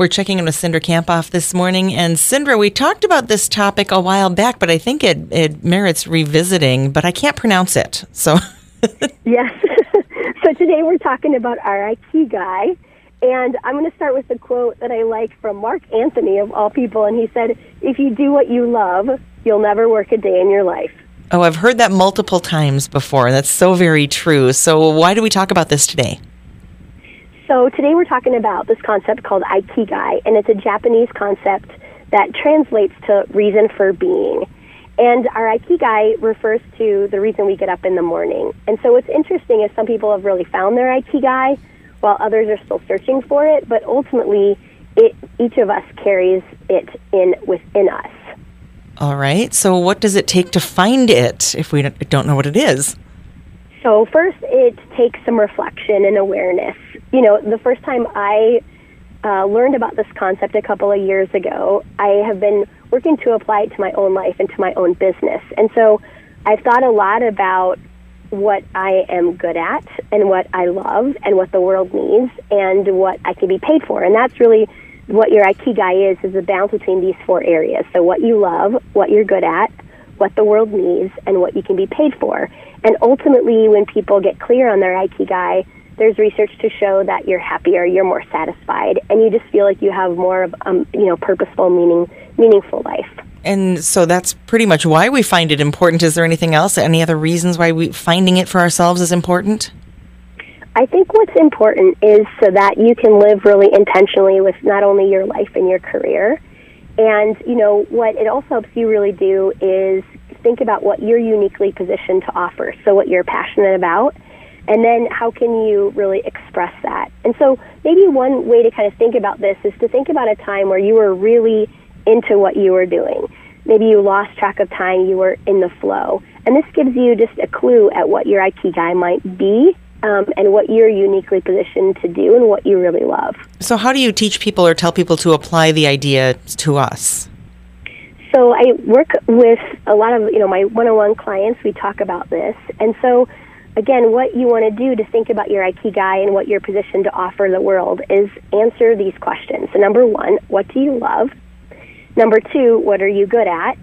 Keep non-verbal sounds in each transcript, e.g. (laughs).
We're checking in with Cindra Kamphoff this morning. And Cindra, we talked about this topic a while back, but I think it, it merits revisiting, but I can't pronounce it. So, (laughs) yes. (laughs) so today we're talking about our Ikigai. And I'm going to start with a quote that I like from Mark Anthony, of all people. And he said, If you do what you love, you'll never work a day in your life. Oh, I've heard that multiple times before. That's so very true. So, why do we talk about this today? So today we're talking about this concept called Ikigai, and it's a Japanese concept that translates to reason for being. And our Ikigai refers to the reason we get up in the morning. And so what's interesting is some people have really found their Ikigai, while others are still searching for it. But ultimately, it, each of us carries it in within us. All right. So what does it take to find it if we don't know what it is? So first, it takes some reflection and awareness you know, the first time I uh, learned about this concept a couple of years ago, I have been working to apply it to my own life and to my own business. And so I've thought a lot about what I am good at and what I love and what the world needs and what I can be paid for. And that's really what your Ikigai is, is the balance between these four areas. So what you love, what you're good at, what the world needs, and what you can be paid for. And ultimately, when people get clear on their Ikigai, there's research to show that you're happier, you're more satisfied, and you just feel like you have more of um, you know purposeful, meaning meaningful life. And so that's pretty much why we find it important. Is there anything else? Any other reasons why we finding it for ourselves is important? I think what's important is so that you can live really intentionally with not only your life and your career. And, you know, what it also helps you really do is think about what you're uniquely positioned to offer. So, what you're passionate about and then how can you really express that? And so maybe one way to kind of think about this is to think about a time where you were really into what you were doing. Maybe you lost track of time, you were in the flow. And this gives you just a clue at what your Ikigai might be um, and what you're uniquely positioned to do and what you really love. So, how do you teach people or tell people to apply the idea to us? So, I work with a lot of, you know, my one on one clients. We talk about this. And so, again, what you want to do to think about your Ikigai and what you're positioned to offer the world is answer these questions. So, number one, what do you love? Number two, what are you good at?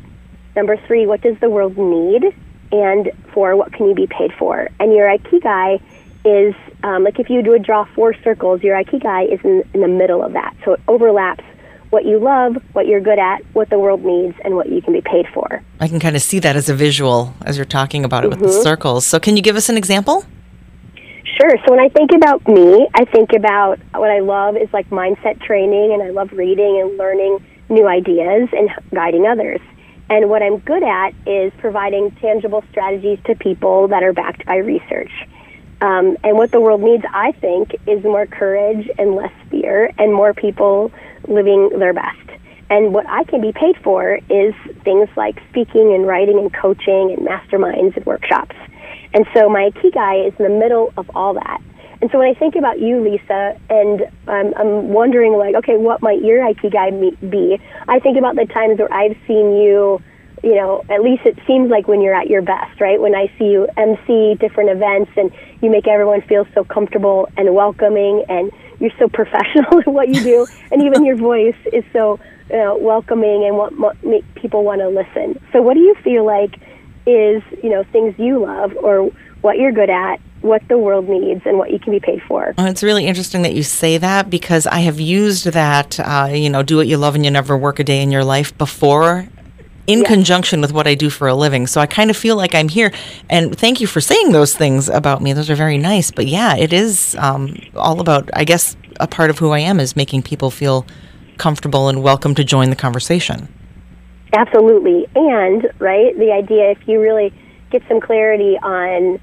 Number three, what does the world need? And four, what can you be paid for? And your Ikigai is um, like if you would draw four circles, your Ikigai is in, in the middle of that. So it overlaps what you love, what you're good at, what the world needs, and what you can be paid for. I can kind of see that as a visual as you're talking about it mm-hmm. with the mm-hmm. circles. So, can you give us an example? Sure. So, when I think about me, I think about what I love is like mindset training, and I love reading and learning new ideas and guiding others. And what I'm good at is providing tangible strategies to people that are backed by research. Um, and what the world needs, I think, is more courage and less fear and more people living their best. And what I can be paid for is things like speaking and writing and coaching and masterminds and workshops. And so my Ikigai is in the middle of all that. And so when I think about you, Lisa, and um, I'm wondering, like, okay, what might your Ikigai be? I think about the times where I've seen you, you know, at least it seems like when you're at your best, right? When I see you MC different events and you make everyone feel so comfortable and welcoming and you're so (laughs) professional in what you do, and even your voice is so you know, welcoming and what, make people want to listen. So, what do you feel like is you know things you love or what you're good at? What the world needs and what you can be paid for. Well, it's really interesting that you say that because I have used that, uh, you know, do what you love and you never work a day in your life before in conjunction with what I do for a living. So I kind of feel like I'm here. And thank you for saying those things about me. Those are very nice. But yeah, it is um, all about, I guess, a part of who I am is making people feel comfortable and welcome to join the conversation. Absolutely. And, right, the idea if you really get some clarity on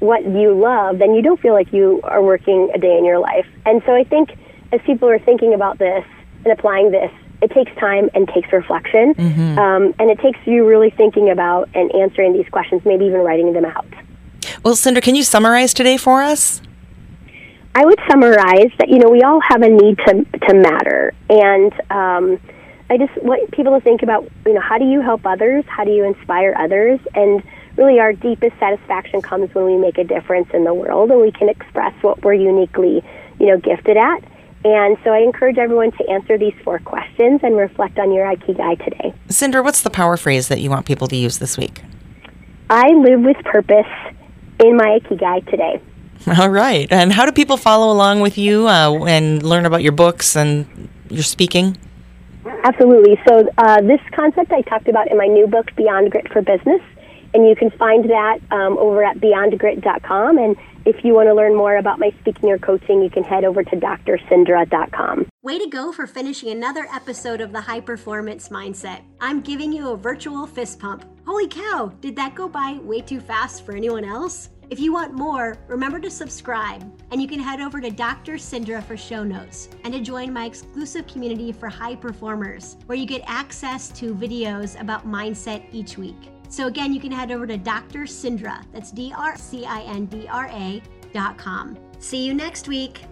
what you love, then you don't feel like you are working a day in your life. And so I think as people are thinking about this and applying this, it takes time and takes reflection, mm-hmm. um, and it takes you really thinking about and answering these questions, maybe even writing them out. Well, Cindra, can you summarize today for us? I would summarize that you know we all have a need to to matter, and um, I just want people to think about you know how do you help others, how do you inspire others, and really our deepest satisfaction comes when we make a difference in the world and we can express what we're uniquely you know gifted at. And so I encourage everyone to answer these four questions and reflect on your Ikigai today. Cindra, what's the power phrase that you want people to use this week? I live with purpose in my Ikigai today. (laughs) All right. And how do people follow along with you uh, and learn about your books and your speaking? Absolutely. So, uh, this concept I talked about in my new book, Beyond Grit for Business, and you can find that um, over at beyondgrit.com. And if you want to learn more about my speaking or coaching, you can head over to drcindra.com. Way to go for finishing another episode of the High Performance Mindset. I'm giving you a virtual fist pump. Holy cow, did that go by way too fast for anyone else? If you want more, remember to subscribe, and you can head over to Dr. Cindra for show notes and to join my exclusive community for high performers, where you get access to videos about mindset each week. So again, you can head over to Dr. Cindra. that's D R C I N D R A dot com. See you next week.